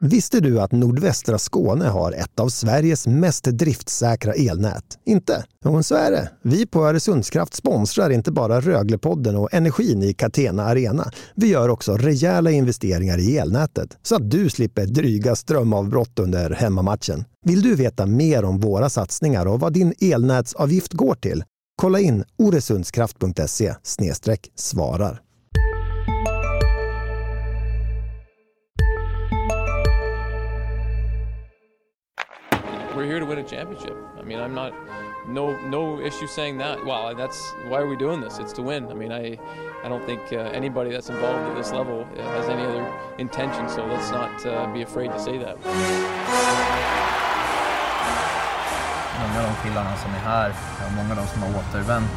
Visste du att nordvästra Skåne har ett av Sveriges mest driftsäkra elnät? Inte? Jo, så är det. Vi på Öresundskraft sponsrar inte bara Röglepodden och energin i Catena Arena. Vi gör också rejäla investeringar i elnätet så att du slipper dryga strömavbrott under hemmamatchen. Vill du veta mer om våra satsningar och vad din elnätsavgift går till? Kolla in oresundskraft.se svarar. Here to win a championship. I mean, I'm not no no issue saying that. Well, that's why are we doing this? It's to win. I mean, I I don't think uh, anybody that's involved at this level uh, has any other intention. So let's not uh, be afraid to say that. Många av de killarna som är här, många av de som har återvänt,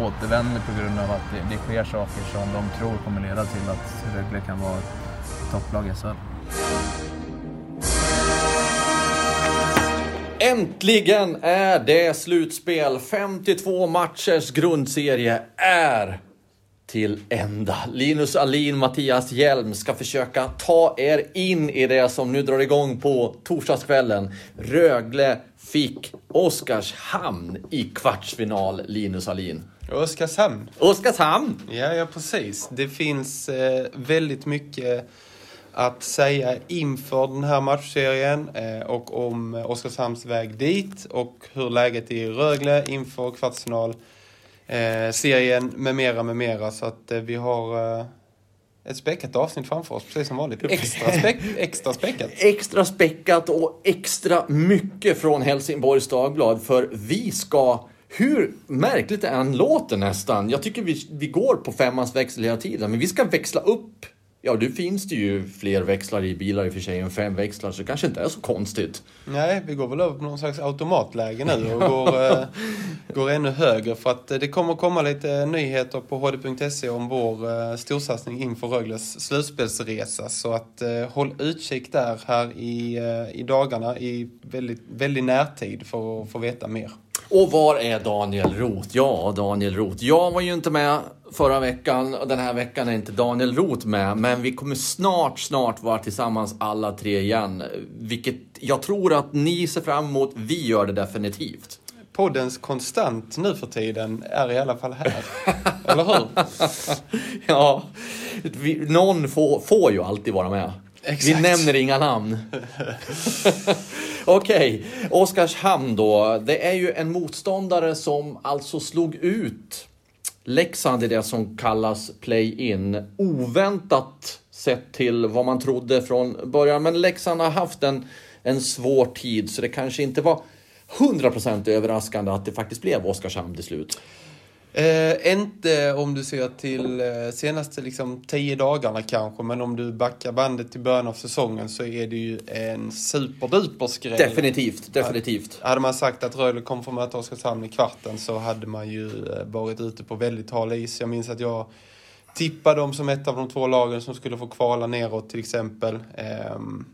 återvänder på grund av att det, det sker saker som de tror kommer leda till att Rögle kan vara ett topplag i SHL. Äntligen är det slutspel. 52 matchers grundserie är till ända. Linus Alin, Mattias Hjelm ska försöka ta er in i det som nu drar igång på torsdagskvällen. Rögle fick Oskarshamn i kvartsfinal, Linus Alin. Oskarshamn. Oskarshamn! Ja, ja precis. Det finns eh, väldigt mycket att säga inför den här matchserien eh, och om Oskarshamns väg dit och hur läget är i Rögle inför kvartsfinal eh, serien med mera med mera så att eh, vi har ett späckat avsnitt framför oss, precis som vanligt. Extra, späck, extra späckat. Extra späckat och extra mycket från Helsingborgs Dagblad för vi ska hur märkligt det än låter nästan. Jag tycker vi, vi går på femmans växel hela tiden, men vi ska växla upp Ja, nu finns det ju fler växlar i bilar i och för sig än fem växlar, så det kanske inte är så konstigt. Nej, vi går väl över på någon slags automatläge nu och går, eh, går ännu högre. För att det kommer komma lite nyheter på hd.se om vår eh, storsatsning inför Rögles slutspelsresa. Så att eh, håll utkik där här i, eh, i dagarna i väldigt, väldigt närtid för att få veta mer. Och var är Daniel Roth? Ja, Daniel Roth. Jag var ju inte med förra veckan och den här veckan är inte Daniel Roth med. Men vi kommer snart, snart vara tillsammans alla tre igen. Vilket jag tror att ni ser fram emot. Vi gör det definitivt. Poddens konstant nu för tiden är i alla fall här. Eller hur? ja, vi, någon får, får ju alltid vara med. Exakt. Vi nämner inga namn. Okej, okay. Oskarshamn då. Det är ju en motståndare som alltså slog ut Leksand i det som kallas play-in. Oväntat sett till vad man trodde från början. Men Leksand har haft en, en svår tid så det kanske inte var 100% överraskande att det faktiskt blev Oskarshamn till slut. Eh, inte om du ser till eh, senaste liksom, tio dagarna kanske, men om du backar bandet till början av säsongen så är det ju en superduper skräll. Definitivt, definitivt. Hade man sagt att Rögle kommer få möta Oskarshamn i kvarten så hade man ju eh, varit ute på väldigt hal is. Jag minns att jag tippade dem som ett av de två lagen som skulle få kvala neråt till exempel. Ehm,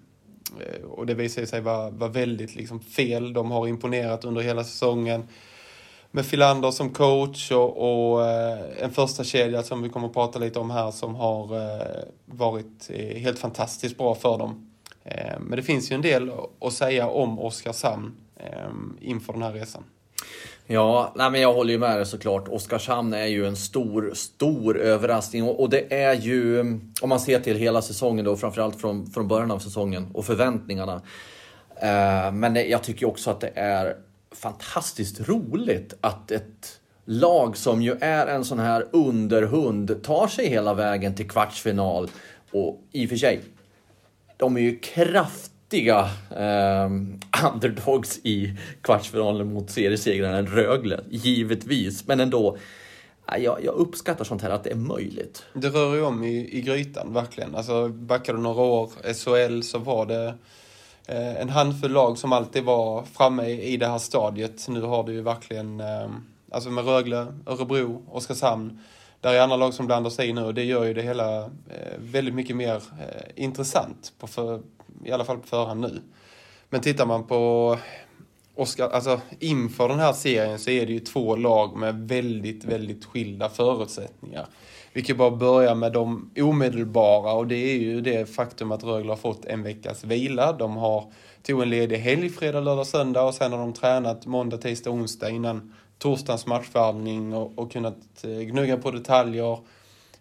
eh, och det visade sig vara, vara väldigt liksom, fel. De har imponerat under hela säsongen med Filander som coach och, och eh, en första kedja som vi kommer att prata lite om här som har eh, varit eh, helt fantastiskt bra för dem. Men det finns ju en del att säga om Oskarshamn inför den här resan. Ja, nej men jag håller ju med dig såklart. Oskarshamn är ju en stor, stor överraskning och det är ju, om man ser till hela säsongen då, framförallt från, från början av säsongen och förväntningarna. Men jag tycker också att det är fantastiskt roligt att ett lag som ju är en sån här underhund tar sig hela vägen till kvartsfinal. Och i och för sig, de är ju kraftiga eh, underdogs i kvartsfinalen mot seriesegraren Rögle, givetvis. Men ändå, jag, jag, uppskattar sånt här, att det är möjligt. Det rör ju om i, i grytan, verkligen. Alltså, backar du några år, SHL, så var det Eh, en handfull lag som alltid var framme i det här stadiet. Nu har du ju verkligen, eh, alltså med Rögle, Örebro, Oskarshamn. Där är andra lag som blandar sig i nu och det gör ju det hela eh, väldigt mycket mer eh, intressant, på för, i alla fall på förhand nu. Men tittar man på Oscar, alltså inför den här serien så är det ju två lag med väldigt, väldigt skilda förutsättningar vi kan bara börja med de omedelbara och det är ju det faktum att Rögle har fått en veckas vila. De har tog en ledig helg, fredag, lördag, söndag och sen har de tränat måndag, tisdag, onsdag innan torsdagens matchvärvning och, och kunnat eh, gnugga på detaljer,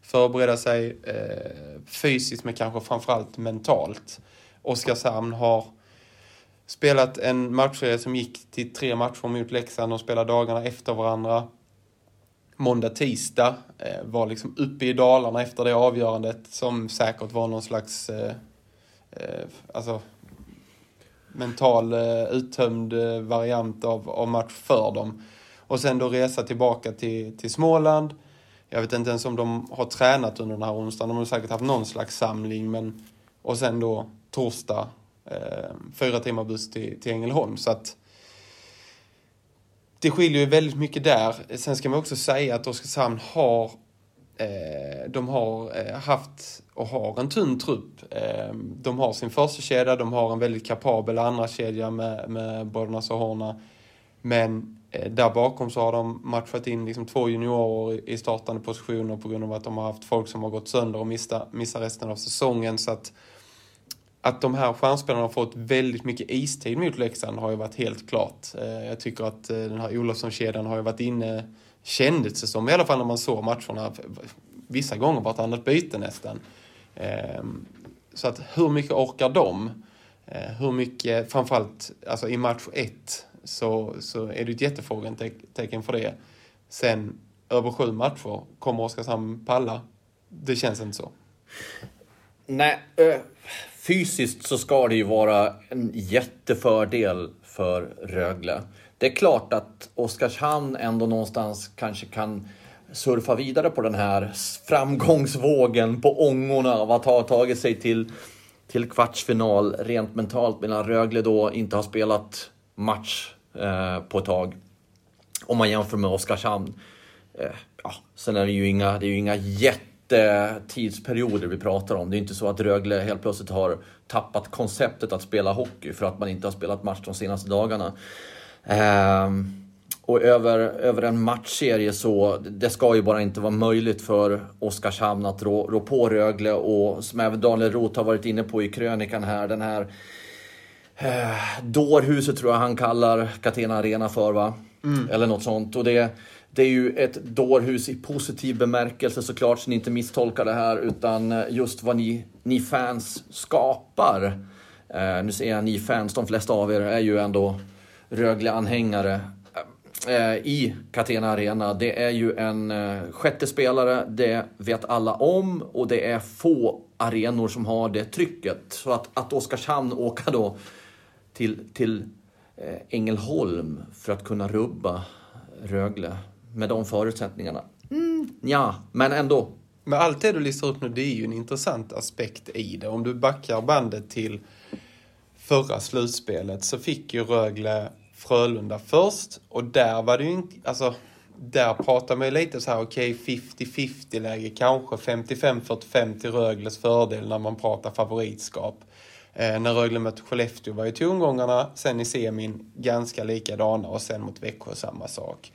förbereda sig eh, fysiskt men kanske framförallt mentalt. Oskarshamn har spelat en matchserie som gick till tre matcher mot Leksand. De spelar dagarna efter varandra. Måndag, tisdag eh, var liksom uppe i Dalarna efter det avgörandet som säkert var någon slags eh, eh, alltså, mental eh, uttömd eh, variant av, av match för dem. Och sen då resa tillbaka till, till Småland. Jag vet inte ens om de har tränat under den här onsdagen. De har säkert haft någon slags samling. Men, och sen då torsdag, eh, fyra timmar buss till, till Ängelholm. Så att det skiljer ju väldigt mycket där. Sen ska man också säga att Oskarshamn har eh, de har eh, haft och har en tunn trupp. Eh, de har sin första kedja, de har en väldigt kapabel andra kedja med, med Bornas och Horna. Men Eh, där bakom så har de matchat in liksom två juniorer i startande positioner på grund av att de har haft folk som har gått sönder och missat, missa resten av säsongen. Så att, att de här stjärnspelarna har fått väldigt mycket istid mot Leksand har ju varit helt klart. Eh, jag tycker att eh, den här Olofsson-kedjan har ju varit inne, kändes det som, i alla fall när man såg matcherna, vissa gånger vartannat byte nästan. Ehm, så att hur mycket orkar de? Eh, hur mycket, framförallt alltså i match ett, så, så är det ett jättefrågetecken för det. Sen över sju matcher, kommer Oskarshamn palla? Det känns inte så. Nej, fysiskt så ska det ju vara en jättefördel för Rögle. Det är klart att Oskarshamn ändå någonstans kanske kan surfa vidare på den här framgångsvågen på ångorna av att ha tagit sig till, till kvartsfinal rent mentalt medan Rögle då inte har spelat match eh, på ett tag. Om man jämför med Oskarshamn. Eh, ja, sen är det ju inga, det är ju inga jättetidsperioder vi pratar om. Det är inte så att Rögle helt plötsligt har tappat konceptet att spela hockey för att man inte har spelat match de senaste dagarna. Eh, och över, över en matchserie så, det ska ju bara inte vara möjligt för Oskarshamn att rå, rå på Rögle och som även Daniel Roth har varit inne på i krönikan här, den här eh, dårhuset tror jag han kallar Catena Arena för va? Mm. Eller något sånt. Och det, det är ju ett dårhus i positiv bemärkelse såklart, så ni inte misstolkar det här. Utan eh, just vad ni, ni fans skapar. Eh, nu säger jag ni fans, de flesta av er är ju ändå Rögle-anhängare eh, i Catena Arena. Det är ju en eh, sjätte spelare, det vet alla om och det är få arenor som har det trycket. Så att, att Oskarshamn åka då till, till eh, Ängelholm för att kunna rubba Rögle med de förutsättningarna. Mm, ja, men ändå. Men allt det du listar upp nu, det är ju en intressant aspekt i det. Om du backar bandet till förra slutspelet så fick ju Rögle Frölunda först och där var det ju inte, alltså där pratar man ju lite så här, okej, okay, 50-50 läge, kanske 55-45 till Rögles fördel när man pratar favoritskap. Eh, när Rögle mötte Skellefteå var ju tongångarna sen i semin ganska likadana och sen mot Växjö samma sak.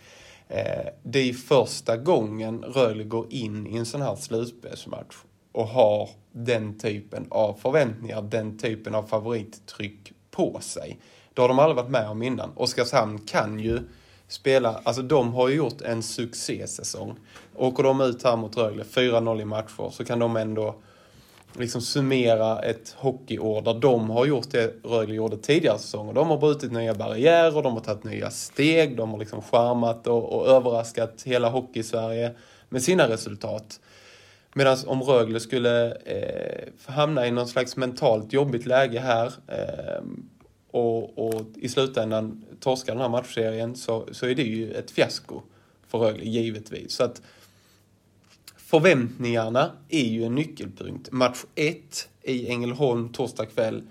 Eh, det är första gången Rögle går in i en sån här slutspelsmatch och har den typen av förväntningar, den typen av favorittryck på sig. Det har de aldrig varit med om innan. Oskarshamn kan ju spela, alltså de har ju gjort en succésäsong. Åker de ut här mot Rögle, 4-0 i matcher, så kan de ändå liksom summera ett hockeyår där de har gjort det Rögle gjorde tidigare säsonger. De har brutit nya barriärer, de har tagit nya steg, de har liksom charmat och, och överraskat hela hockey-Sverige med sina resultat. Medan om Rögle skulle eh, hamna i någon slags mentalt jobbigt läge här eh, och, och, i slutändan torska den här matchserien så, så är det ju ett fiasko för Rögle, givetvis. Så att Förväntningarna är ju en nyckelpunkt. Match 1 i Ängelholm torsdag kväll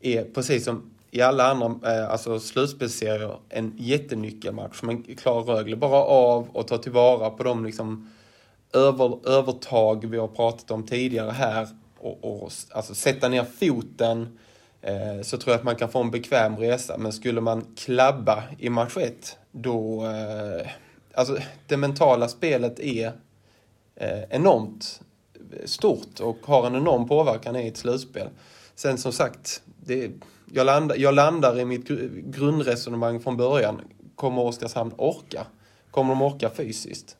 är precis som i alla andra eh, alltså slutspelsserier en jättenyckelmatch. Man klarar Rögle bara av och tar tillvara på de liksom över, övertag vi har pratat om tidigare här och, och alltså sätta ner foten eh, så tror jag att man kan få en bekväm resa. Men skulle man klabba i match 1 då... Eh, alltså det mentala spelet är Eh, enormt stort och har en enorm påverkan i ett slutspel. Sen som sagt, det, jag, landar, jag landar i mitt grundresonemang från början. Kommer Oskarshamn orka? Kommer de orka fysiskt?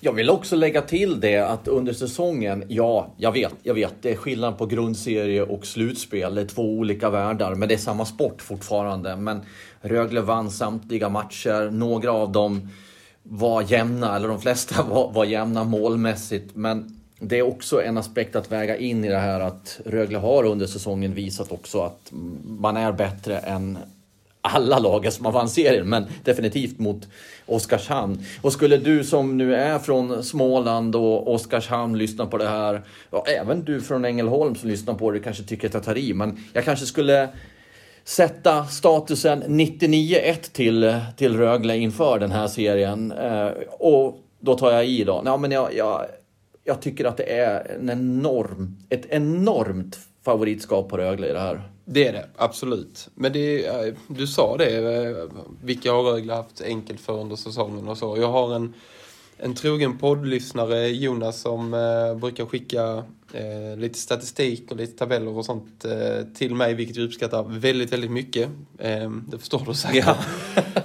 Jag vill också lägga till det att under säsongen, ja, jag vet, jag vet, det är skillnad på grundserie och slutspel. Det är två olika världar, men det är samma sport fortfarande. Men Rögle vann samtliga matcher. Några av dem var jämna, eller de flesta var, var jämna målmässigt. Men det är också en aspekt att väga in i det här att Rögle har under säsongen visat också att man är bättre än alla lagen som har vann serien, men definitivt mot Oskarshamn. Och skulle du som nu är från Småland och Oskarshamn lyssna på det här, och även du från Ängelholm som lyssnar på det kanske tycker att jag tar i, men jag kanske skulle sätta statusen 99-1 till, till Rögle inför den här serien. Eh, och då tar jag i då. Ja, men jag, jag, jag tycker att det är en enorm, ett enormt favoritskap på Rögle i det här. Det är det, absolut. Men det, eh, du sa det, eh, vilka har Rögle haft enkelt för under säsongen och så. Jag har en, en trogen poddlyssnare, Jonas, som eh, brukar skicka eh, lite statistik och lite tabeller och sånt eh, till mig, vilket jag uppskattar väldigt, väldigt mycket. Eh, det förstår du säkert. Ja.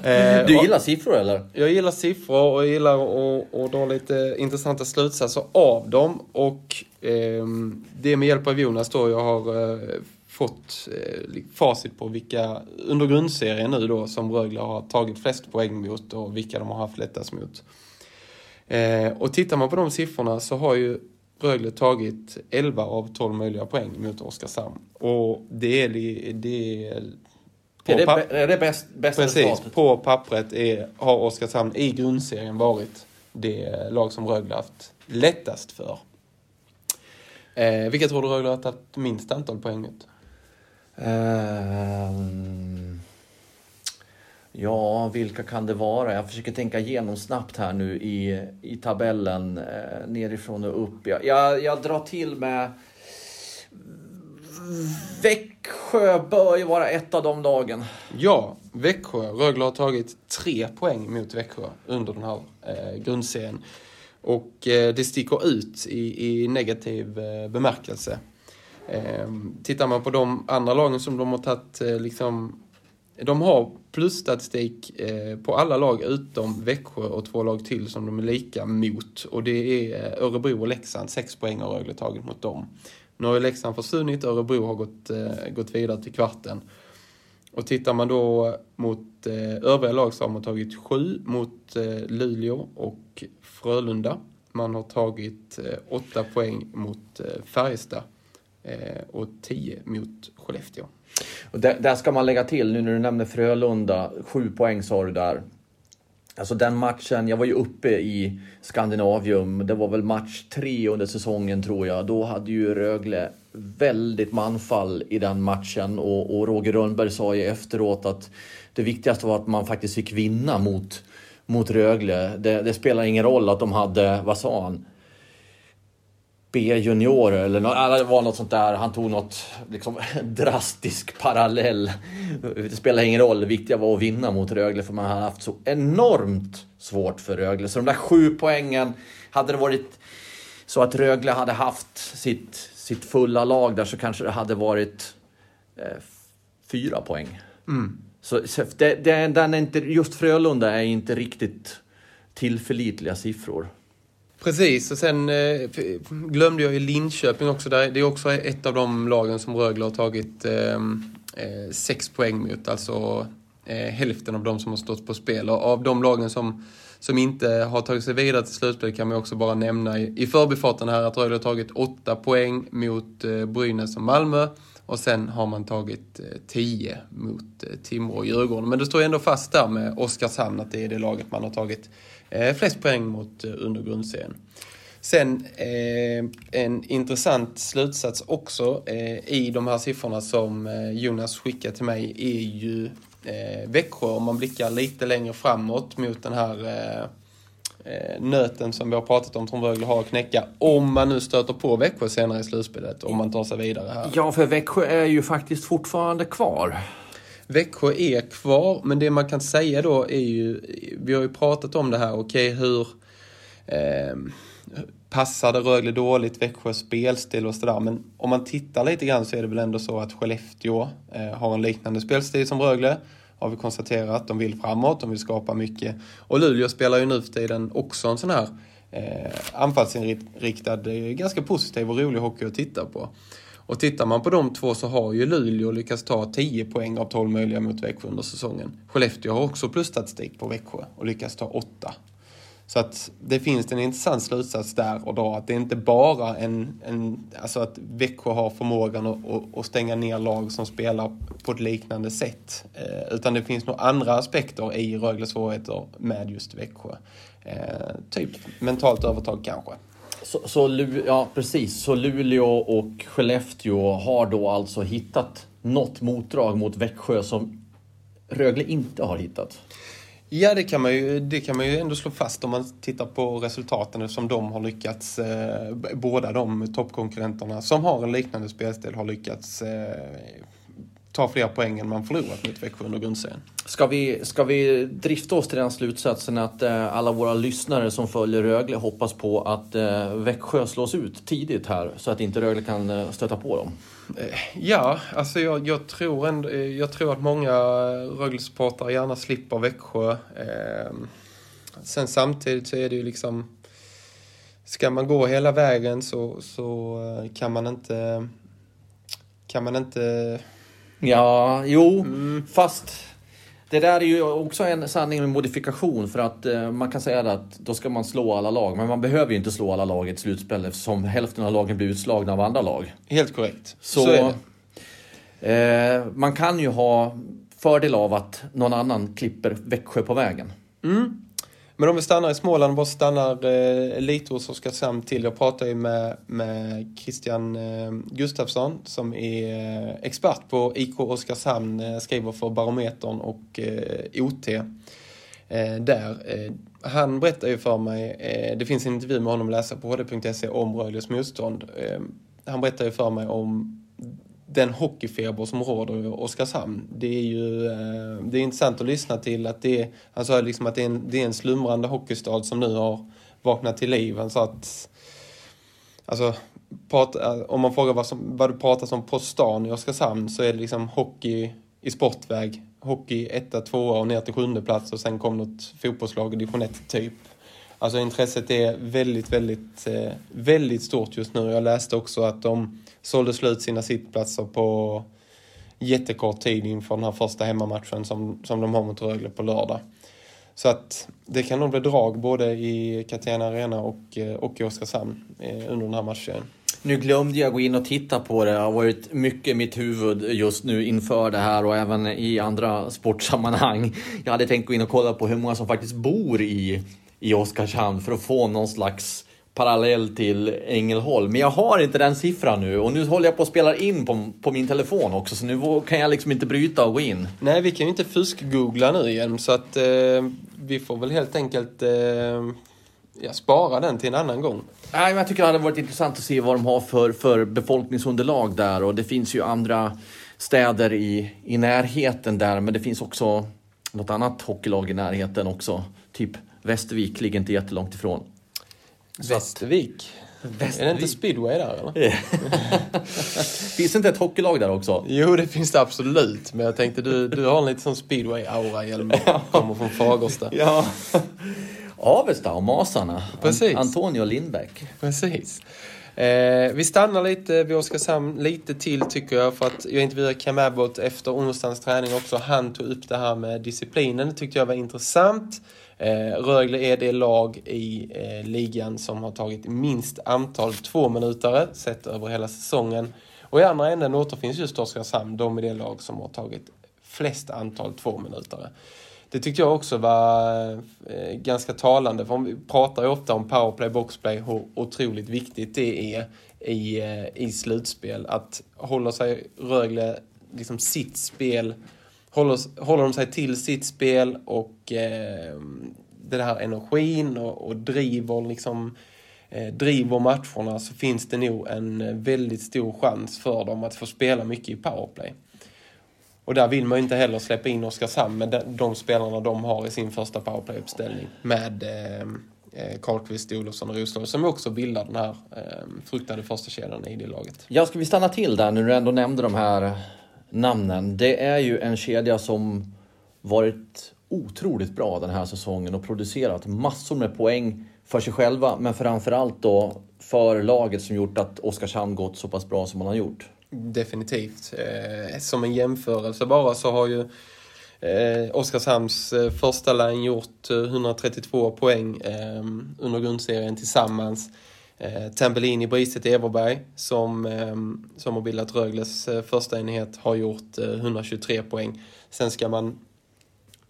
Eh, du gillar siffror eller? Jag gillar siffror och jag gillar att, att dra lite intressanta slutsatser av dem. Och ehm, det är med hjälp av Jonas då jag har eh, fått eh, facit på vilka under grundserien nu då som Rögle har tagit flest poäng mot och vilka de har haft lättast mot. Eh, och tittar man på de siffrorna så har ju Rögle tagit 11 av 12 möjliga poäng mot Oskarshamn. Och det är... Det är, är det, är det bäst, bästa Precis, resultatet? på pappret är, har Oskarshamn i grundserien varit det lag som Rögle haft lättast för. Eh, vilka tror du Rögle har tagit minst antal poäng mot? Um, ja, vilka kan det vara? Jag försöker tänka igenom snabbt här nu i, i tabellen eh, nerifrån och upp. Jag, jag, jag drar till med Växjö bör ju vara ett av de lagen. Ja, Växjö. Rögle har tagit tre poäng mot Växjö under den här eh, grundserien. Och eh, det sticker ut i, i negativ eh, bemärkelse. Eh, tittar man på de andra lagen som de har tagit, eh, liksom, de har plusstatistik eh, på alla lag utom Växjö och två lag till som de är lika mot. Och det är eh, Örebro och Leksand, sex poäng har Rögle tagit mot dem. Nu har ju Leksand försvunnit, Örebro har gått, eh, gått vidare till kvarten. Och tittar man då mot övriga lag så har man tagit sju mot Luleå och Frölunda. Man har tagit åtta poäng mot Färjestad. Eh, och 10 mot Skellefteå. Och där, där, ska man lägga till, nu när du nämner Frölunda, 7 poäng sa du där. Alltså den matchen, jag var ju uppe i Skandinavium, det var väl match tre under säsongen tror jag. Då hade ju Rögle väldigt manfall i den matchen och, och Roger Rönnberg sa ju efteråt att det viktigaste var att man faktiskt fick vinna mot, mot Rögle. Det, det spelar ingen roll att de hade, vad sa han, B-juniorer eller något, det var något sånt där. Han tog något liksom, drastisk parallell. Det spelar ingen roll, det viktiga var att vinna mot Rögle för man hade haft så enormt svårt för Rögle. Så de där sju poängen, hade det varit så att Rögle hade haft sitt, sitt fulla lag där så kanske det hade varit eh, fyra poäng. Mm. Så det, det, den är inte, just Frölunda är inte riktigt tillförlitliga siffror. Precis, och sen eh, glömde jag ju Linköping också. Där. Det är också ett av de lagen som Rögle har tagit ehm, eh, sex poäng mot. Alltså eh, hälften av de som har stått på spel. Och av de lagen som, som inte har tagit sig vidare till slutspel kan man också bara nämna i, i förbifarten här att Rögle har tagit åtta poäng mot eh, Brynäs och Malmö. Och sen har man tagit eh, 10 mot eh, Timrå och Djurgården. Men det står ändå fast där med Oskarshamn att det är det laget man har tagit Eh, flest poäng mot eh, under grundserien. Sen eh, en intressant slutsats också eh, i de här siffrorna som eh, Jonas skickade till mig är ju eh, Växjö om man blickar lite längre framåt mot den här eh, eh nöten som vi har pratat om som Rögle har att knäcka. Om man nu stöter på Växjö senare i slutspelet, om man tar sig vidare här. Ja, för Växjö är ju faktiskt fortfarande kvar. Växjö är kvar, men det man kan säga då är ju, vi har ju pratat om det här, okej okay, hur, eh, passade Rögle dåligt, Växjös spelstil och sådär. Men om man tittar lite grann så är det väl ändå så att Skellefteå eh, har en liknande spelstil som Rögle. Har vi konstaterat. De vill framåt, de vill skapa mycket. Och Luleå spelar ju nu för tiden också en sån här eh, anfallsinriktad, eh, ganska positiv och rolig hockey att titta på. Och tittar man på de två så har ju Luleå lyckats ta 10 poäng av 12 möjliga mot Växjö under säsongen. Skellefteå har också plusstatistik på Växjö och lyckats ta 8. Så att det finns en intressant slutsats där och dra att det är inte bara en, en alltså att Växjö har förmågan att, att, att stänga ner lag som spelar på ett liknande sätt. Eh, utan det finns nog andra aspekter i Rögles svårigheter med just Växjö. Eh, typ mentalt övertag kanske. Så, så, ja, precis. Så Luleå och Skellefteå har då alltså hittat något motdrag mot Växjö som Rögle inte har hittat? Ja, det kan, man ju, det kan man ju ändå slå fast om man tittar på resultaten som de har lyckats, eh, båda de toppkonkurrenterna som har en liknande spelstil har lyckats eh, ta fler poäng än man förlorat mot Växjö under grundserien. Ska vi, ska vi drifta oss till den slutsatsen att eh, alla våra lyssnare som följer Rögle hoppas på att eh, Växjö slås ut tidigt här så att inte Rögle kan eh, stöta på dem? Eh, ja, alltså jag, jag, tror ändå, eh, jag tror att många Rögle-supportrar gärna slipper Växjö. Eh, sen samtidigt så är det ju liksom... Ska man gå hela vägen så, så eh, kan man inte... Kan man inte... Ja, jo, mm. fast det där är ju också en sanning med modifikation för att eh, man kan säga att då ska man slå alla lag. Men man behöver ju inte slå alla lag i ett slutspel eftersom hälften av lagen blir utslagna av andra lag. Helt korrekt. Så, Så eh, man kan ju ha fördel av att någon annan klipper Växjö på vägen. Mm. Men om vi stannar i Småland och bara stannar eh, lite hos Oskarshamn till. Jag pratade ju med, med Christian eh, Gustafsson som är eh, expert på IK Oskarshamn, eh, skriver för Barometern och eh, OT. Eh, där. Eh, han berättar ju för mig, eh, det finns en intervju med honom att läsa på hd.se om Rögles motstånd. Eh, han berättar ju för mig om den hockeyfeber som råder i Oskarshamn. Det är ju eh, det är intressant att lyssna till att det är, han sa liksom att det är, en, det är en slumrande hockeystad som nu har vaknat till liv. Han sa att alltså, prata, eh, om man frågar vad, som, vad det pratas om på stan i Oskarshamn så är det liksom hockey i sportväg. Hockey etta, tvåa och ner till sjunde plats och sen kom något fotbollslag i division 1 typ. Alltså intresset är väldigt, väldigt, eh, väldigt stort just nu. Jag läste också att de sålde slut sina sittplatser på jättekort tid inför den här första hemmamatchen som, som de har mot Rögle på lördag. Så att det kan nog bli drag både i Catena Arena och, eh, och i Oskarshamn eh, under den här matchen. Nu glömde jag gå in och titta på det. Det har varit mycket i mitt huvud just nu inför det här och även i andra sportsammanhang. Jag hade tänkt gå in och kolla på hur många som faktiskt bor i, i Oskarshamn för att få någon slags parallell till Ängelholm. Men jag har inte den siffran nu och nu håller jag på att spela in på, på min telefon också så nu kan jag liksom inte bryta och gå in. Nej, vi kan ju inte fusk-googla nu igen så att eh, vi får väl helt enkelt eh, ja, spara den till en annan gång. Nej, men jag tycker det hade varit intressant att se vad de har för, för befolkningsunderlag där och det finns ju andra städer i, i närheten där men det finns också något annat hockeylag i närheten också. Typ Västervik ligger inte jättelångt ifrån. Västervik. Västervik. Är det inte speedway där eller? finns det inte ett hockeylag där också? Jo, det finns det absolut. Men jag tänkte du, du har en lite sån speedway-aura Hjelmer. Kommer från Fagersta. ja. Avesta och Masarna. Precis. Antonio Lindbäck. Precis. Eh, vi stannar lite vid Oskarshamn lite till tycker jag för att jag intervjuade Cam Abbott efter onsdagens träning också. Han tog upp det här med disciplinen. Det tyckte jag var intressant. Eh, Rögle är det lag i eh, ligan som har tagit minst antal tvåminutare sett över hela säsongen. Och i andra änden återfinns just Oskarshamn. De är det lag som har tagit flest antal tvåminutare. Det tyckte jag också var eh, ganska talande. För vi pratar ju ofta om powerplay, boxplay, hur otroligt viktigt det är i, eh, i slutspel. Att hålla sig Rögle, liksom sitt spel håller, håller de sig till sitt spel och eh, den här energin och, och driver liksom eh, driver matcherna så finns det nog en eh, väldigt stor chans för dem att få spela mycket i powerplay. Och där vill man ju inte heller släppa in Oskarshamn med de, de spelarna de har i sin första powerplay-uppställning. Med, eh, eh, Karlqvist, Olofsson och Roslund som också bildar den här eh, fruktade första kedjan i det laget. Ja, ska vi stanna till där när du ändå nämnde de här namnen. Det är ju en kedja som varit otroligt bra den här säsongen och producerat massor med poäng för sig själva, men framförallt då för laget som gjort att Oskarshamn gått så pass bra som man har gjort. Definitivt. Eh, som en jämförelse bara så har ju eh, Oskarshamns eh, första line gjort eh, 132 poäng eh, under grundserien tillsammans. Eh, Tempelini, Bristedt, Everberg som, eh, som har bildat Rögles eh, första enhet har gjort eh, 123 poäng. Sen ska man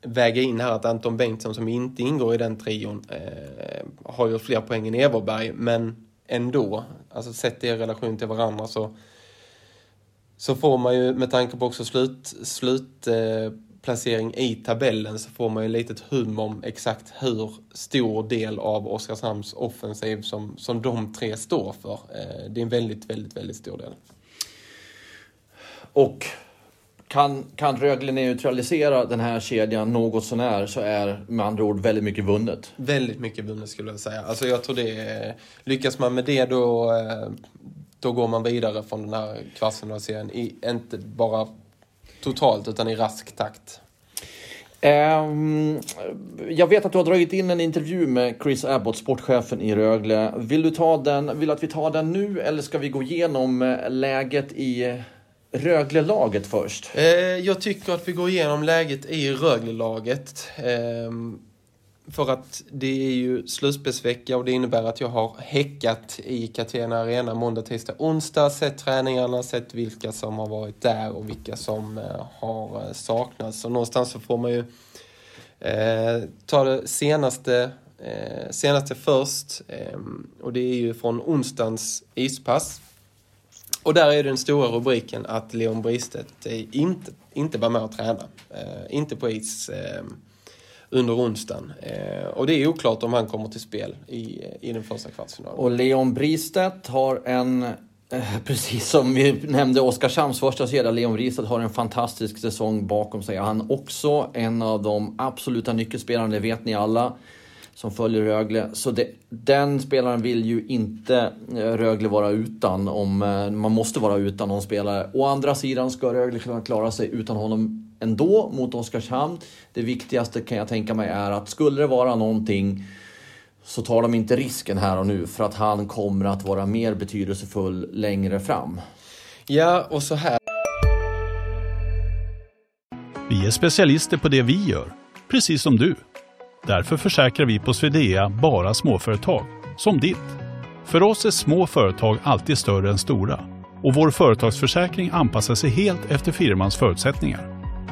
väga in här att Anton Bengtsson som inte ingår i den trion eh, har gjort fler poäng än Everberg men ändå, alltså sett det i relation till varandra så så får man ju med tanke på också slut, slutplacering eh, eh, i tabellen så får man ju litet hum om exakt hur stor del av Oskarshamns offensiv som, som de tre står för. Eh, det är en väldigt, väldigt, väldigt stor del. Och kan, kan Rögle neutralisera den här kedjan något sånär så är med andra ord väldigt mycket vunnet. Väldigt mycket vunnet skulle jag säga. Alltså jag tror det, lyckas man med det då, eh, då går man vidare från den här kvartsfinalserien. Inte bara totalt utan i rask takt. Um, jag vet att du har dragit in en intervju med Chris Abbott, sportchefen i Rögle. Vill du ta den, vill att vi tar den nu eller ska vi gå igenom eh, läget i Rögle-laget först? Eh, jag tycker att vi går igenom läget i Rögle-laget. Eh, för att det är ju slutspelsvecka och det innebär att jag har häckat i Catena Arena måndag, tisdag, onsdag. Sett träningarna, sett vilka som har varit där och vilka som eh, har eh, saknats. Så någonstans så får man ju eh, ta det senaste, eh, senaste först. Eh, och det är ju från onsdagens ispass. Och där är den stora rubriken att Leon Bristedt inte, inte var med och träna. Eh, inte på is eh, under onsdagen. Eh, och det är oklart om han kommer till spel i, i den första kvartsfinalen. Och Leon Bristedt har en eh, Precis som vi nämnde Oskarshamns första kedja, Leon Bristedt har en fantastisk säsong bakom sig. Han är också en av de absoluta nyckelspelarna, det vet ni alla som följer Rögle. Så det, den spelaren vill ju inte eh, Rögle vara utan om eh, man måste vara utan någon spelare. Å andra sidan ska Rögle kunna klara sig utan honom ändå mot Oskarshamn. Det viktigaste kan jag tänka mig är att skulle det vara någonting så tar de inte risken här och nu för att han kommer att vara mer betydelsefull längre fram. Ja, och så här. Vi är specialister på det vi gör, precis som du. Därför försäkrar vi på Swedea bara småföretag, som ditt. För oss är små företag alltid större än stora och vår företagsförsäkring anpassar sig helt efter firmans förutsättningar.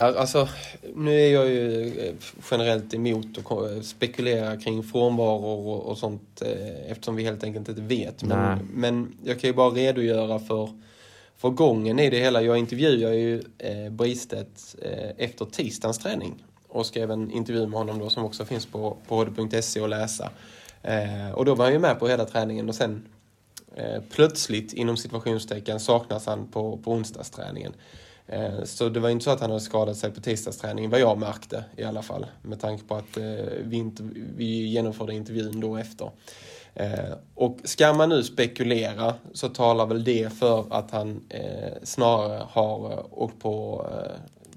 Alltså, nu är jag ju eh, generellt emot att spekulera kring frånvaror och, och sånt eh, eftersom vi helt enkelt inte vet. Men, men jag kan ju bara redogöra för, för gången i det hela. Jag intervjuade ju eh, Bristedt eh, efter tisdagens träning och skrev en intervju med honom då som också finns på, på hd.se att läsa. Eh, och då var han ju med på hela träningen och sen Eh, plötsligt, inom situationstecken, saknas han på, på onsdagsträningen. Eh, så det var inte så att han hade skadat sig på tisdagsträningen, vad jag märkte i alla fall. Med tanke på att eh, vi, inte, vi genomförde intervjun då efter. Eh, och ska man nu spekulera så talar väl det för att han snarare har åkt på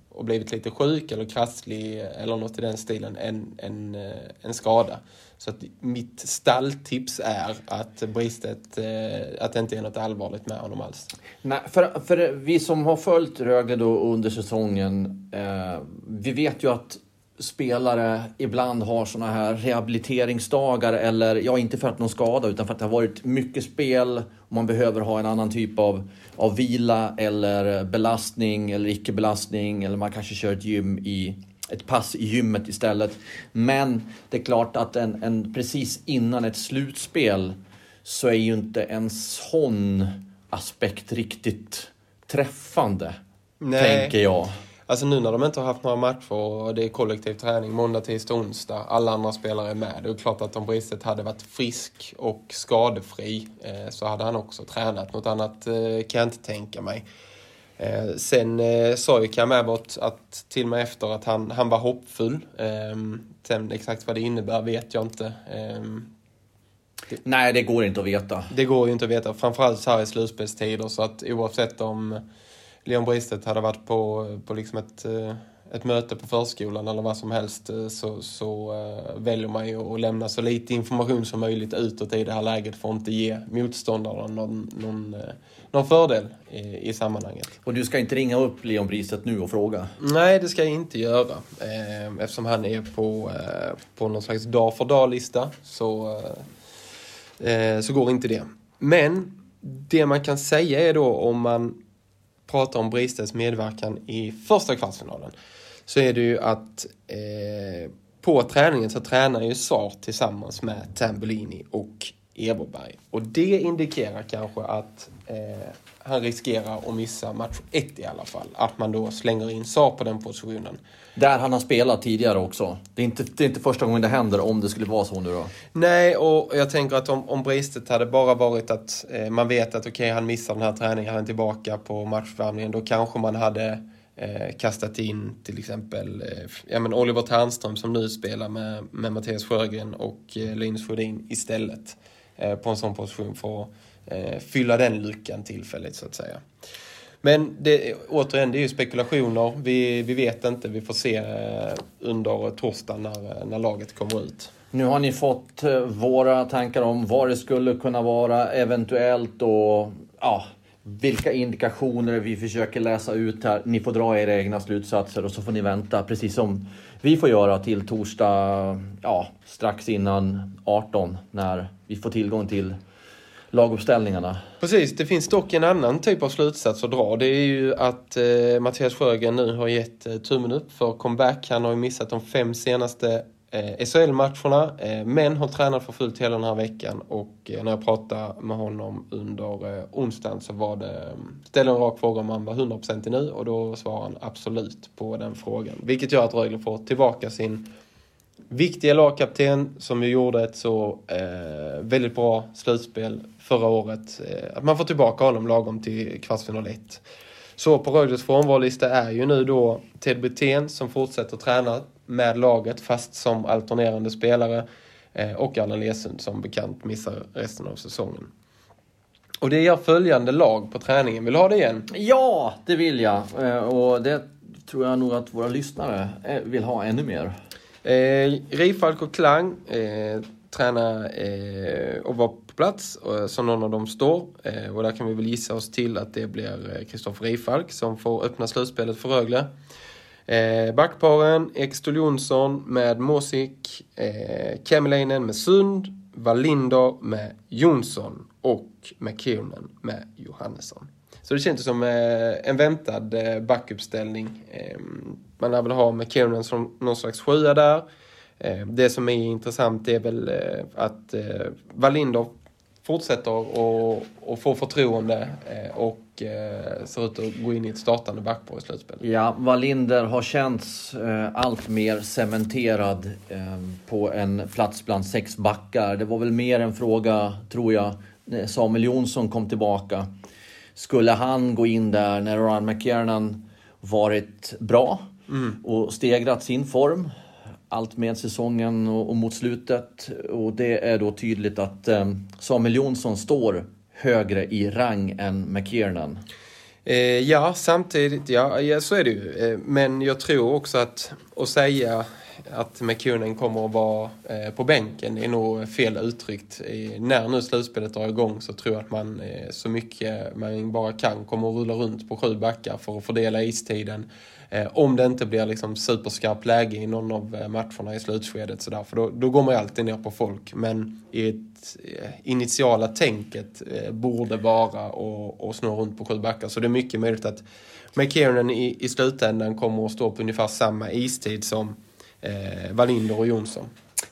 och blivit lite sjuk eller krasslig eller något i den stilen än en, en skada. Så att mitt stalltips är att Bristet, eh, att det inte är något allvarligt med honom alls. Nej, för, för vi som har följt Rögle då under säsongen, eh, vi vet ju att spelare ibland har såna här rehabiliteringsdagar eller, ja inte för att någon skada utan för att det har varit mycket spel och man behöver ha en annan typ av, av vila eller belastning eller icke-belastning eller man kanske kör ett gym i ett pass i gymmet istället. Men det är klart att en, en, precis innan ett slutspel så är ju inte en sån aspekt riktigt träffande. Nej. tänker jag. Alltså nu när de inte har haft några matcher och det är kollektiv träning måndag, tisdag, onsdag. Alla andra spelare är med. Det är klart att om Bristet hade varit frisk och skadefri eh, så hade han också tränat. Något annat eh, kan jag inte tänka mig. Eh, sen eh, sa ju Cam Abbott att till och med efter att han, han var hoppfull. Eh, sen exakt vad det innebär vet jag inte. Eh, Nej, det går inte att veta. det går ju inte att veta, framförallt så här i slutspelstider. Så att oavsett om Leon Bristet hade varit på, på liksom ett, eh, ett möte på förskolan eller vad som helst eh, så, så uh, väljer man ju att lämna så lite information som möjligt utåt i det här läget för att inte ge motståndarna någon, någon, någon fördel i, i sammanhanget. Och du ska inte ringa upp Leon Briset nu och fråga? Nej, det ska jag inte göra. Eh, eftersom han är på, eh, på någon slags dag för dag-lista så, eh, så går inte det. Men det man kan säga är då om man pratar om Bristeds medverkan i första kvartsfinalen så är det ju att eh, på träningen så tränar ju Sar tillsammans med Tambellini och Everberg. Och det indikerar kanske att eh, han riskerar att missa match ett i alla fall. Att man då slänger in Sar på den positionen. Där han har spelat tidigare också. Det är inte, det är inte första gången det händer om det skulle vara så nu då. Nej, och jag tänker att om, om Bristet hade bara varit att eh, man vet att okej, okay, han missar den här träningen, han är tillbaka på matchvärmningen, då kanske man hade eh, kastat in till exempel eh, ja, men Oliver Ternström som nu spelar med, med Mattias Sjögren och eh, Linus Sjödin istället Eh, på en sån position för att eh, fylla den luckan tillfälligt så att säga. Men det, återigen, det är ju spekulationer. Vi, vi vet inte. Vi får se eh, under torsdagen när, när laget kommer ut. Nu har ni fått våra tankar om vad det skulle kunna vara eventuellt och ja, vilka indikationer vi försöker läsa ut här. Ni får dra era egna slutsatser och så får ni vänta precis som vi får göra till torsdag, ja, strax innan 18 när vi får tillgång till laguppställningarna. Precis, det finns dock en annan typ av slutsats att dra. Det är ju att eh, Mattias Sjögren nu har gett eh, tummen upp för comeback. Han har ju missat de fem senaste eh, SHL-matcherna eh, men har tränat för fullt hela den här veckan och eh, när jag pratade med honom under eh, onsdagen så var det, eh, ställde en rak fråga om han var 100% nu och då svarade han absolut på den frågan. Vilket gör att Rögle får tillbaka sin viktiga lagkapten som ju gjorde ett så eh, väldigt bra slutspel förra året. Eh, att man får tillbaka honom lagom till kvartsfinal 1. Så på Rögles frånvarolista är ju nu då Ted Brithén som fortsätter träna med laget fast som alternerande spelare eh, och Allan Lesund som bekant missar resten av säsongen. Och det gör följande lag på träningen. Vill du ha det igen? Ja, det vill jag. Eh, och det tror jag nog att våra lyssnare eh, vill ha ännu mer. Eh, Rifalk och Klang eh, tränar eh, och var på plats eh, som någon av dem står. Eh, och där kan vi väl gissa oss till att det blir eh, Kristoffer Rifalk som får öppna slutspelet för Rögle. Eh, backparen Ekstol Jonsson med Mosik, eh, Kemelainen med Sund, Wallinder med Jonsson och McKiernan med Johannesson. Så det känns som eh, en väntad eh, backuppställning. Ehm, man lär väl ha McKinnon som någon slags sjua där. Ehm, det som är intressant är väl eh, att Wallinder fortsätter att få förtroende och ser ut att gå in i ett startande backpar i slutspelet. Ja, Wallinder har känts allt mer cementerad ehm, på en plats bland sex backar. Det var väl mer en fråga, tror jag, när Samuel Jonsson kom tillbaka. Skulle han gå in där när Ryan McKiernan varit bra mm. och stegrat sin form allt med säsongen och, och, mot slutet. Och det är då tydligt att eh, Samuel Jonsson står högre i rang än McKiernan. Eh, ja, samtidigt, ja, ja så är det ju. Eh, men jag tror också att, att säga att McKunen kommer att vara eh, på bänken är nog fel uttryckt. När nu slutspelet drar igång så tror jag att man eh, så mycket man bara kan kommer att rulla runt på sju backar för att fördela istiden. Eh, om det inte blir liksom superskarpt läge i någon av matcherna i slutskedet. Så där, för då, då går man ju alltid ner på folk. Men i ett initiala tänket borde vara att snurra runt på sju backar. Så det är mycket möjligt att McKiernan i, i slutändan kommer att stå på ungefär samma istid som eh, Wallinder och Jonsson.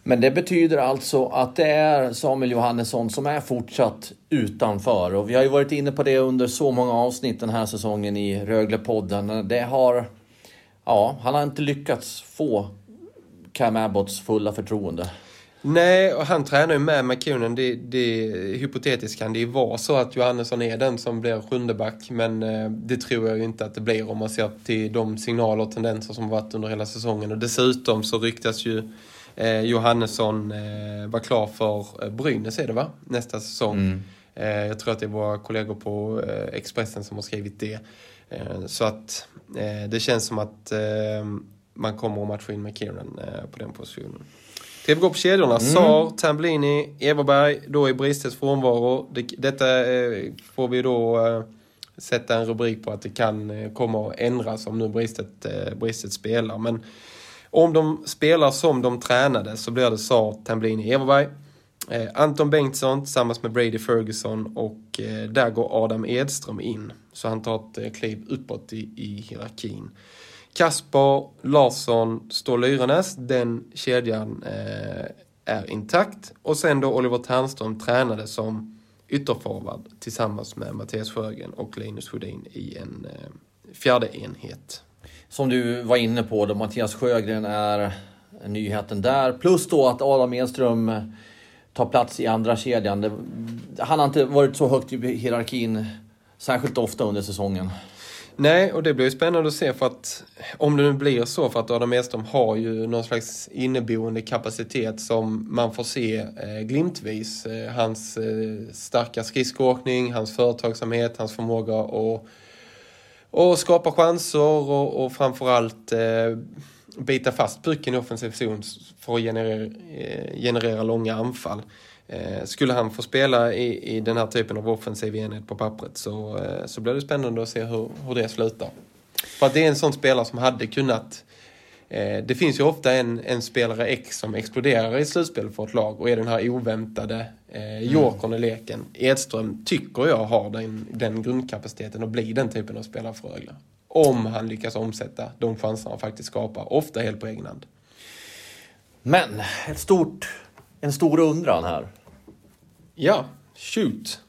Men det betyder alltså att det är Samuel Johannesson som är fortsatt utanför. Och vi har ju varit inne på det under så många avsnitt den här säsongen i Röglepodden. Det har... Ja, han har inte lyckats få Cam Abbotts fulla förtroende. Nej, och han tränar ju med McKinnon. Det, det, hypotetiskt kan det ju vara så att Johannesson är den som blir sjundeback. Men eh, det tror jag ju inte att det blir om man ser till de signaler och tendenser som varit under hela säsongen. Och dessutom så ryktas ju eh, Johannesson eh, vara klar för eh, Brynäs är det va? Nästa säsong. Mm. Eh, jag tror att det är våra kollegor på eh, Expressen som har skrivit det. Eh, så att det känns som att man kommer att matcha in McKinnon på den positionen. Ska vi gå på kedjorna? Mm. Sar, Tambellini, Everberg, då i Bristeds frånvaro. Det, detta eh, får vi då eh, sätta en rubrik på att det kan eh, komma att ändras om nu Bristet, eh, Bristet spelar. Men om de spelar som de tränade så blir det Sar, Tambellini, Everberg. Eh, Anton Bengtsson tillsammans med Brady Ferguson och eh, där går Adam Edström in. Så han tar ett eh, kliv uppåt i, i hierarkin. Kasper Larsson Ståhl Lyrenäs, den kedjan eh, är intakt. Och sen då Oliver Ternström tränade som ytterforward tillsammans med Mattias Sjögren och Linus Sjödin i en eh, fjärde enhet. Som du var inne på då, Mattias Sjögren är nyheten där. Plus då att Adam Enström eh, tar plats i andra kedjan. Det, han har inte varit så högt i hierarkin särskilt ofta under säsongen. Nej, och det blir ju spännande att se för att om det nu blir så för att Adam Edström har ju någon slags inneboende kapacitet som man får se eh, glimtvis. Eh, hans eh, starka skridskoåkning, hans företagsamhet, hans förmåga att och skapa chanser och, och framförallt eh, bita fast pucken i offensiv zon för att generera, eh, generera långa anfall. Eh, skulle han få spela i, i den här typen av offensiv enhet på pappret så, eh, så blir det spännande att se hur, hur det slutar. För att det är en sån spelare som hade kunnat eh, det finns ju ofta en, en spelare X som exploderar i slutspel för ett lag och är den här oväntade eh, jokern i leken. Edström tycker jag har den, den grundkapaciteten att bli den typen av spelare för Rögle. Om han lyckas omsätta de chanser han faktiskt skapar, ofta helt på egen hand. Men ett stort, en stor undran här. Ja, shoot.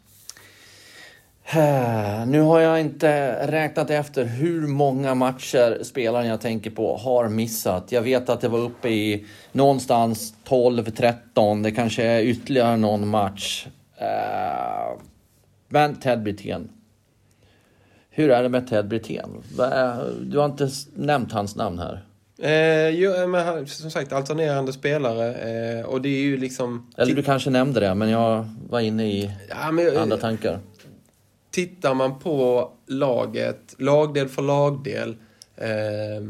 Nu har jag inte räknat efter hur många matcher spelaren jag tänker på har missat. Jag vet att det var uppe i någonstans 12-13. Det kanske är ytterligare någon match. Men Ted Brithén. Hur är det med Ted Brithén? Du har inte nämnt hans namn här. Eh, jo, men som sagt, alternerande spelare. Eh, och det är ju liksom... Eller du kanske nämnde det, men jag var inne i ja, men, andra tankar. Tittar man på laget, lagdel för lagdel, eh,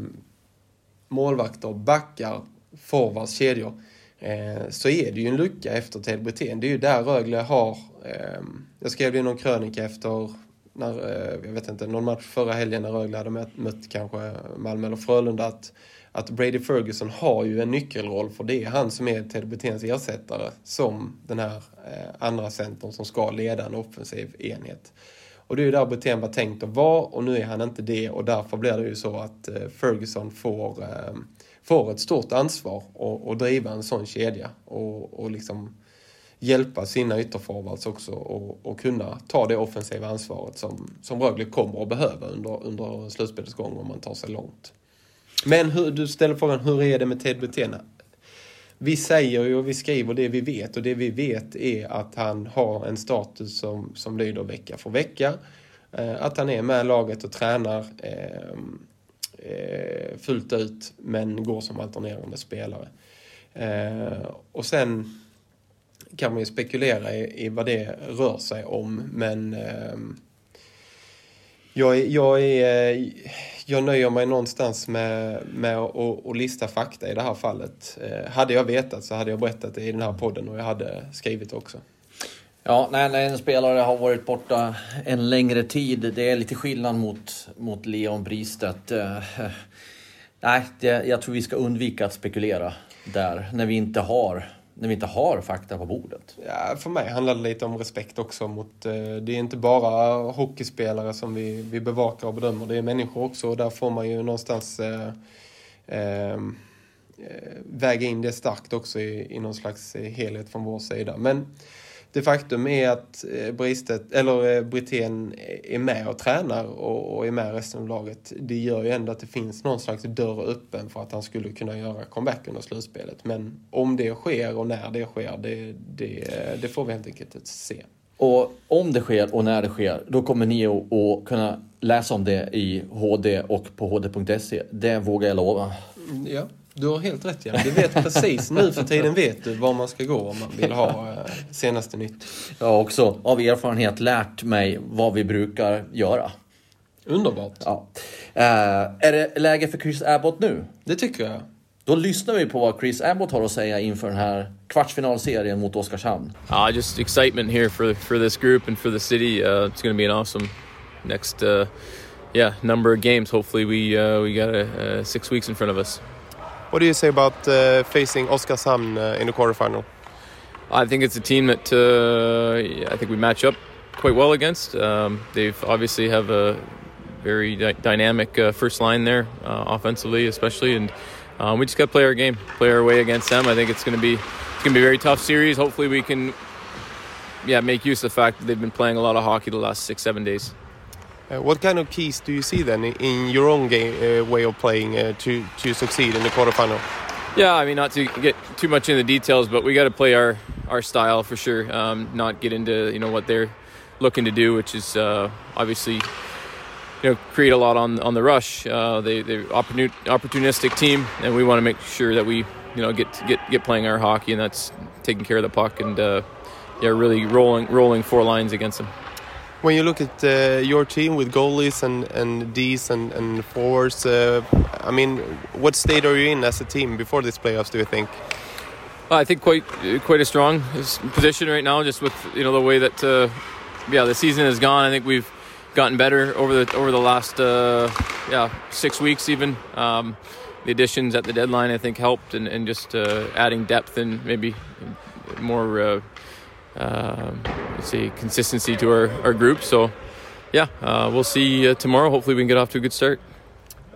målvakter, backar, forwards, kedjor. Eh, så är det ju en lucka efter Ted Brithén. Det är ju där Rögle har... Eh, jag skrev det i någon krönika efter när, eh, jag vet inte, någon match förra helgen när Rögle hade mött, mött kanske Malmö eller Frölunda. Att, att Brady Ferguson har ju en nyckelroll för det är han som är Ted Bethens ersättare som den här eh, andra centern som ska leda en offensiv enhet. Och det är ju där Bethén var tänkt att vara och nu är han inte det och därför blir det ju så att eh, Ferguson får, eh, får ett stort ansvar att driva en sån kedja och, och liksom hjälpa sina ytterforwards också och, och kunna ta det offensiva ansvaret som, som Rögle kommer att behöva under, under slutspelets gång om man tar sig långt. Men hur, du ställer frågan, hur är det med Ted Butena? Vi säger ju och vi skriver det vi vet och det vi vet är att han har en status som, som lyder vecka för vecka. Eh, att han är med laget och tränar eh, eh, fullt ut men går som alternerande spelare. Eh, och sen kan man ju spekulera i, i vad det rör sig om men ehm, jag, jag, är, jag nöjer mig någonstans med, med att, att lista fakta i det här fallet. Eh, hade jag vetat så hade jag berättat det i den här podden och jag hade skrivit också. Ja, när, när en spelare har varit borta en längre tid, det är lite skillnad mot, mot Leon Bristedt. Eh, eh nej, det, jag tror vi ska undvika att spekulera där, när vi inte har när vi inte har fakta på bordet? Ja, för mig handlar det lite om respekt också mot... Eh, det är inte bara hockeyspelare som vi, vi bevakar och bedömer, det är människor också och där får man ju någonstans... Eh, eh, eh väga in det starkt också i, i någon slags helhet från vår sida. Men det faktum är att eh, Bristet, eller eh, Brithén är med och tränar och, och är med resten av laget. Det gör ju ändå att det finns någon slags dörr öppen för att han skulle kunna göra comeback under slutspelet. Men om det sker och när det sker, det, det, det får vi helt enkelt se. Och om det sker och när det sker, då kommer ni att kunna läsa om det i HD och på hd.se. Det vågar jag lova. Ja. Du har helt rätt Jan. Du vet precis nu för tiden vet du var man ska gå om man vill ha eh, senaste nytt. Jag har också av erfarenhet lärt mig vad vi brukar göra. Underbart. Ja. Uh, är det läge för Chris Abbott nu? Det tycker jag. Då lyssnar vi på vad Chris Abbott har att säga inför den här kvartsfinalserien mot Oskarshamn. Uh, just excitement here for, for this group and for the city. Uh, it's going to be an awesome next uh, yeah, number of games. Hopefully we, uh, we got a, a six weeks in front of us. What do you say about uh, facing Oskarshamn uh, in the quarterfinal? I think it's a team that uh, I think we match up quite well against. Um, they've obviously have a very dy- dynamic uh, first line there, uh, offensively especially, and um, we just got to play our game, play our way against them. I think it's going to be it's going to be a very tough series. Hopefully, we can yeah make use of the fact that they've been playing a lot of hockey the last six seven days. Uh, what kind of keys do you see then in your own game uh, way of playing uh, to to succeed in the quarterfinal? Yeah, I mean, not to get too much into the details, but we got to play our our style for sure. Um, not get into you know what they're looking to do, which is uh, obviously you know create a lot on on the rush. Uh, they they're opportunistic team, and we want to make sure that we you know get get get playing our hockey, and that's taking care of the puck and uh, yeah, really rolling rolling four lines against them. When you look at uh, your team with goalies and, and Ds and, and forwards, uh, I mean, what state are you in as a team before this playoffs, do you think? I think quite quite a strong position right now, just with you know the way that uh, yeah the season has gone. I think we've gotten better over the over the last uh, yeah six weeks even. Um, the additions at the deadline I think helped, and, and just uh, adding depth and maybe more uh, um, let's see consistency to our, our group. So yeah, uh, we'll see uh, tomorrow. Hopefully, we can get off to a good start.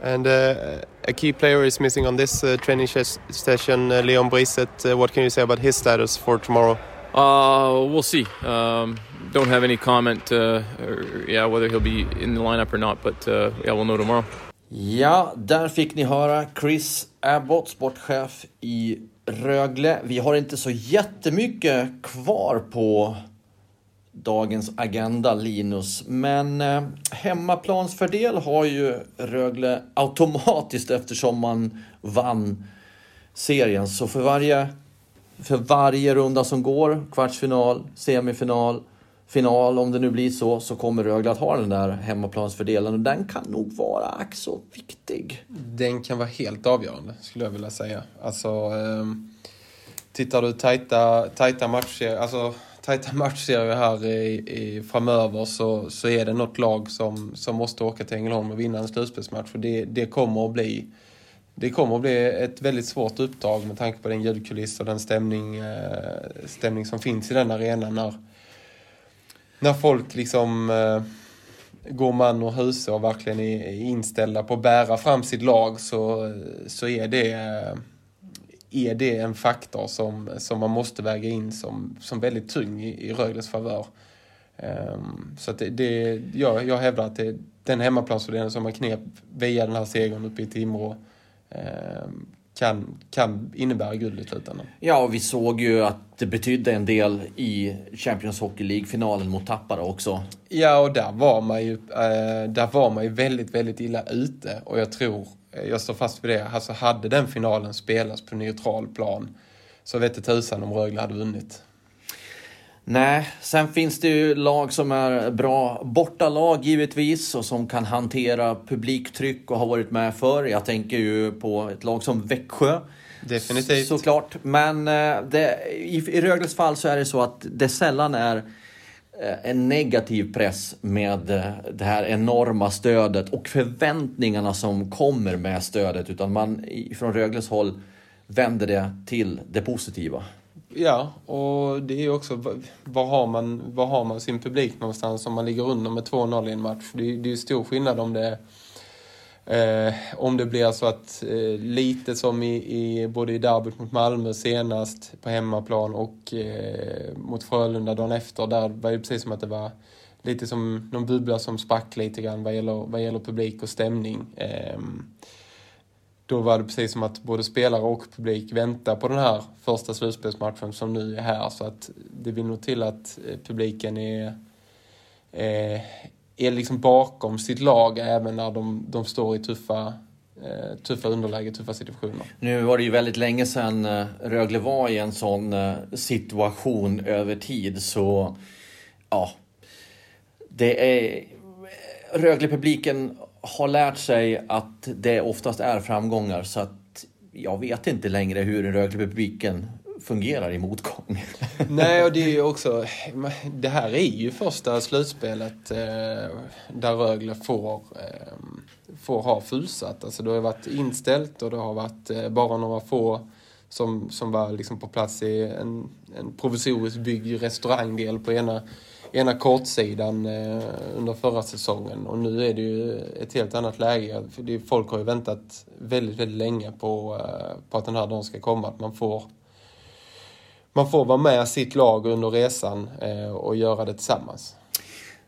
And uh, a key player is missing on this uh, training session, uh, Leon Brisset. what can you say about his status for tomorrow? we'll see. Um, don't have any comment, or, yeah, whether he'll be in the lineup or not. But yeah, we'll know tomorrow. Ja, där fick ni höra Chris Abbott, sportchef i Rögle. Vi har inte så jättemycket kvar på dagens agenda, Linus. Men eh, hemmaplansfördel har ju Rögle automatiskt eftersom man vann serien. Så för varje, för varje runda som går, kvartsfinal, semifinal, final, om det nu blir så, så kommer Rögle att ha den där hemmaplansfördelen och den kan nog vara ack så viktig. Den kan vara helt avgörande, skulle jag vilja säga. Alltså, eh, tittar du tajta, tajta matcher, alltså tajta matchserier här i, i, framöver så, så är det något lag som, som måste åka till Ängelholm och vinna en slutspelsmatch. För det, det kommer att bli det kommer att bli ett väldigt svårt uppdrag med tanke på den ljudkuliss och den stämning, eh, stämning som finns i den arenan när, när folk liksom eh, går man och hus och verkligen är inställda på att bära fram sitt lag så, så är det eh, är det en faktor som, som man måste väga in som, som väldigt tung i, i Rögles favör. Um, så att det, det, ja, jag hävdar att det, den hemmaplansfördelen som man knep via den här segern uppe i Timrå um, kan, kan innebära guld i slutändan. Ja, och vi såg ju att det betydde en del i Champions Hockey League-finalen mot Tappara också. Ja, och där var man ju, äh, där var man ju väldigt, väldigt illa ute. Och jag tror, jag står fast vid det, alltså hade den finalen spelats på neutral plan så vet tusan om Rögle hade vunnit. Nej, sen finns det ju lag som är bra bortalag givetvis och som kan hantera publiktryck och har varit med förr. Jag tänker ju på ett lag som Växjö. Definitivt. Såklart. Men eh, det, i, i Rögles fall så är det så att det sällan är eh, en negativ press med eh, det här enorma stödet och förväntningarna som kommer med stödet. Utan man från Rögles håll vänder det till det positiva. Ja, och det är ju också var har, man, var har man sin publik någonstans om man ligger under med 2-0 i en match. Det är, det är stor skillnad om det Eh, om det blir så att eh, lite som i, i, både i derbyt mot Malmö senast på hemmaplan och eh, mot Frölunda dagen efter. Där var det precis som att det var lite som någon bubbla som sprack lite grann vad gäller, vad gäller publik och stämning. Ehm, då var det precis som att både spelare och publik väntar på den här första slutspelsmatchen som nu är här. Så att det vill nog till att eh, publiken är, eh, är liksom bakom sitt lag även när de, de står i tuffa, eh, tuffa underläge, tuffa situationer. Nu var det ju väldigt länge sedan Rögle var i en sån situation över tid så ja, det är Rögle-publiken har lärt sig att det oftast är framgångar så att jag vet inte längre hur Rögle-publiken fungerar i motgång. Nej, och det är ju också... Det här är ju första slutspelet eh, där Rögle får, eh, får ha fullsatt. Alltså det har varit inställt och det har varit eh, bara några få som, som var liksom på plats i en, en provisoriskt byggd restaurangdel på ena, ena kortsidan eh, under förra säsongen. Och nu är det ju ett helt annat läge. Folk har ju väntat väldigt, väldigt länge på, eh, på att den här dagen ska komma. Att man får man får vara med sitt lag under resan eh, och göra det tillsammans.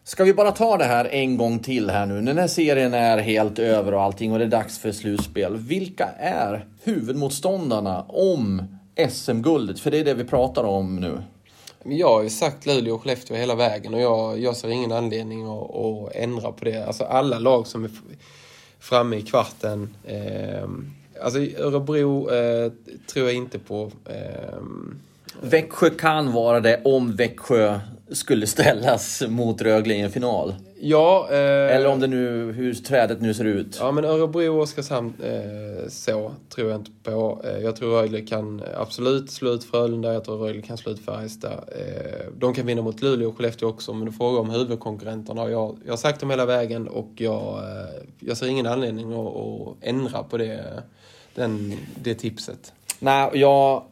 Ska vi bara ta det här en gång till här nu. När den här serien är helt över och allting och det är dags för slutspel. Vilka är huvudmotståndarna om SM-guldet? För det är det vi pratar om nu. Jag har ju sagt Luleå och Skellefteå hela vägen och jag, jag ser ingen anledning att, att ändra på det. Alltså alla lag som är framme i kvarten. Eh, alltså Örebro eh, tror jag inte på. Eh, Växjö kan vara det om Växjö skulle ställas mot Rögle i en final. Ja. Eh, Eller om det nu, hur trädet nu ser ut. Ja, men Örebro och Oskarshamn eh, så tror jag inte på. Eh, jag tror Rögle kan absolut slå ut Frölunda. Jag tror Rögle kan slå ut Färjestad. Eh, de kan vinna mot Luleå och Skellefteå också, men du frågar om huvudkonkurrenterna. Jag, jag har sagt dem hela vägen och jag, eh, jag ser ingen anledning att, att ändra på det, den, det tipset. Nej, jag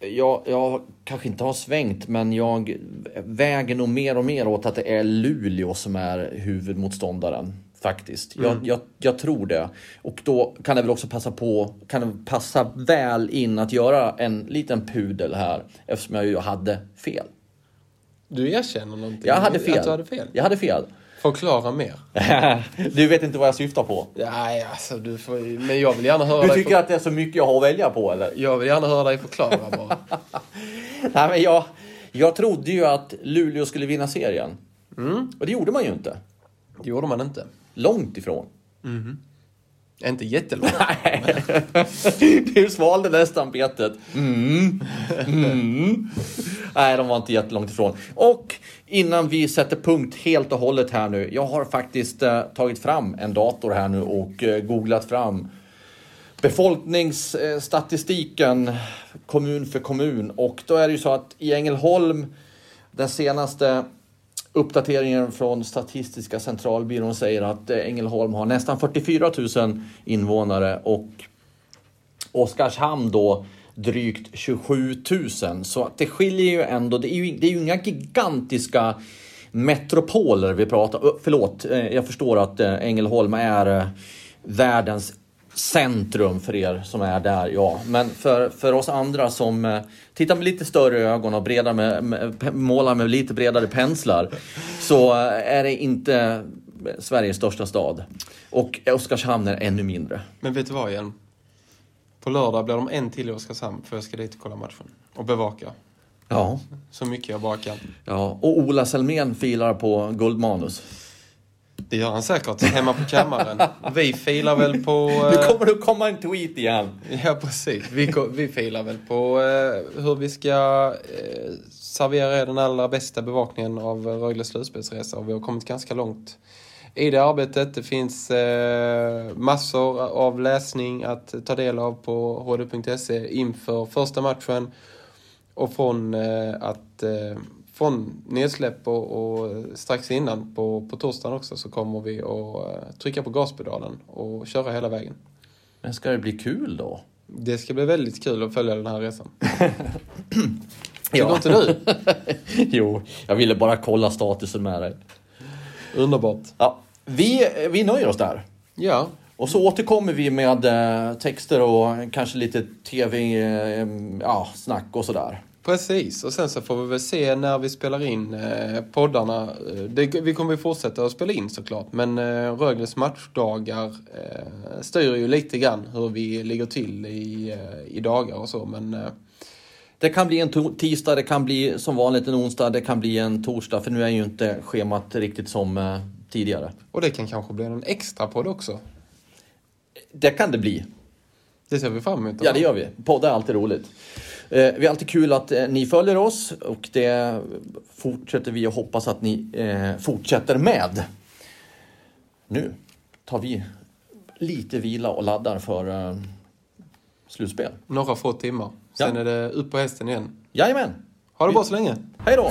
jag, jag kanske inte har svängt, men jag väger nog mer och mer åt att det är Luleå som är huvudmotståndaren. Faktiskt. Mm. Jag, jag, jag, tror det. Och då kan det väl också passa på, kan det passa väl in att göra en liten pudel här. Eftersom jag ju hade fel. Du erkänner någonting? Jag hade fel. Att du hade fel? Jag hade fel. Förklara mer. du vet inte vad jag syftar på? Nej, alltså du får, Men jag vill gärna höra Du tycker för... att det är så mycket jag har att välja på eller? Jag vill gärna höra dig förklara bara. Nej, men jag, jag trodde ju att Luleå skulle vinna serien. Mm. Och det gjorde man ju inte. Det gjorde man inte. Långt ifrån. Mm. Inte jättelångt. Nej. Du svalde nästan betet. Mm. Mm. Nej, de var inte jättelångt ifrån. Och innan vi sätter punkt helt och hållet här nu. Jag har faktiskt eh, tagit fram en dator här nu och eh, googlat fram befolkningsstatistiken kommun för kommun. Och då är det ju så att i Ängelholm, den senaste uppdateringen från Statistiska centralbyrån säger att eh, Ängelholm har nästan 44 000 invånare och Oskarshamn då drygt 27 000. Så det skiljer ju ändå. Det är ju, det är ju inga gigantiska metropoler vi pratar om. Förlåt, eh, jag förstår att eh, Ängelholm är världens centrum för er som är där, ja. Men för, för oss andra som eh, tittar med lite större ögon och breda med, med, målar med lite bredare penslar så eh, är det inte Sveriges största stad. Och Oskarshamn är ännu mindre. Men vet du vad igen? På lördag blir de en till i Oskarshamn för jag ska dit och kolla matchen. Och bevaka. Ja. Så mycket jag bara kan. Ja, och Ola Selmén filar på guldmanus. Det gör han säkert, hemma på kammaren. Vi filar väl på... Nu kommer det komma en tweet igen. Ja, precis. Vi, vi filar väl på eh, hur vi ska eh, servera den allra bästa bevakningen av Rögles slutspelsresa. Och vi har kommit ganska långt i det arbetet. Det finns eh, massor av läsning att ta del av på hd.se inför första matchen. Och från eh, att eh, från nedsläpp och, och, strax innan på, på torsdagen också så kommer vi att trycka på gaspedalen och köra hela vägen. Men ska det bli kul då? Det ska bli väldigt kul att följa den här resan. Tycker ja. inte du? jo, jag ville bara kolla statusen med dig. Underbart. Ja, vi, vi nöjer oss där. Ja. Och så återkommer vi med eh, texter och kanske lite tv-snack ja, och sådär. Precis, och sen så får vi väl se när vi spelar in eh, poddarna. Eh, det, vi kommer ju fortsätta att spela in såklart, men eh, Rögles matchdagar eh, styr ju lite grann hur vi ligger till i, eh, i dagar och så, men eh, Det kan bli en tisdag, det kan bli som vanligt en onsdag, det kan bli en torsdag, för nu är ju inte schemat riktigt som eh, tidigare. Och det kan kanske bli en extra podd också. Det kan det bli. Det ser vi fram emot. Ja, det gör vi. Poddar är alltid roligt. Eh, vi är alltid kul att eh, ni följer oss och det fortsätter vi och hoppas att ni eh, fortsätter med. Nu tar vi lite vila och laddar för eh, slutspel. Några få timmar. Sen Ja. är det upp på hästen igen. Jajamän! Ha det bra så länge. Hej då!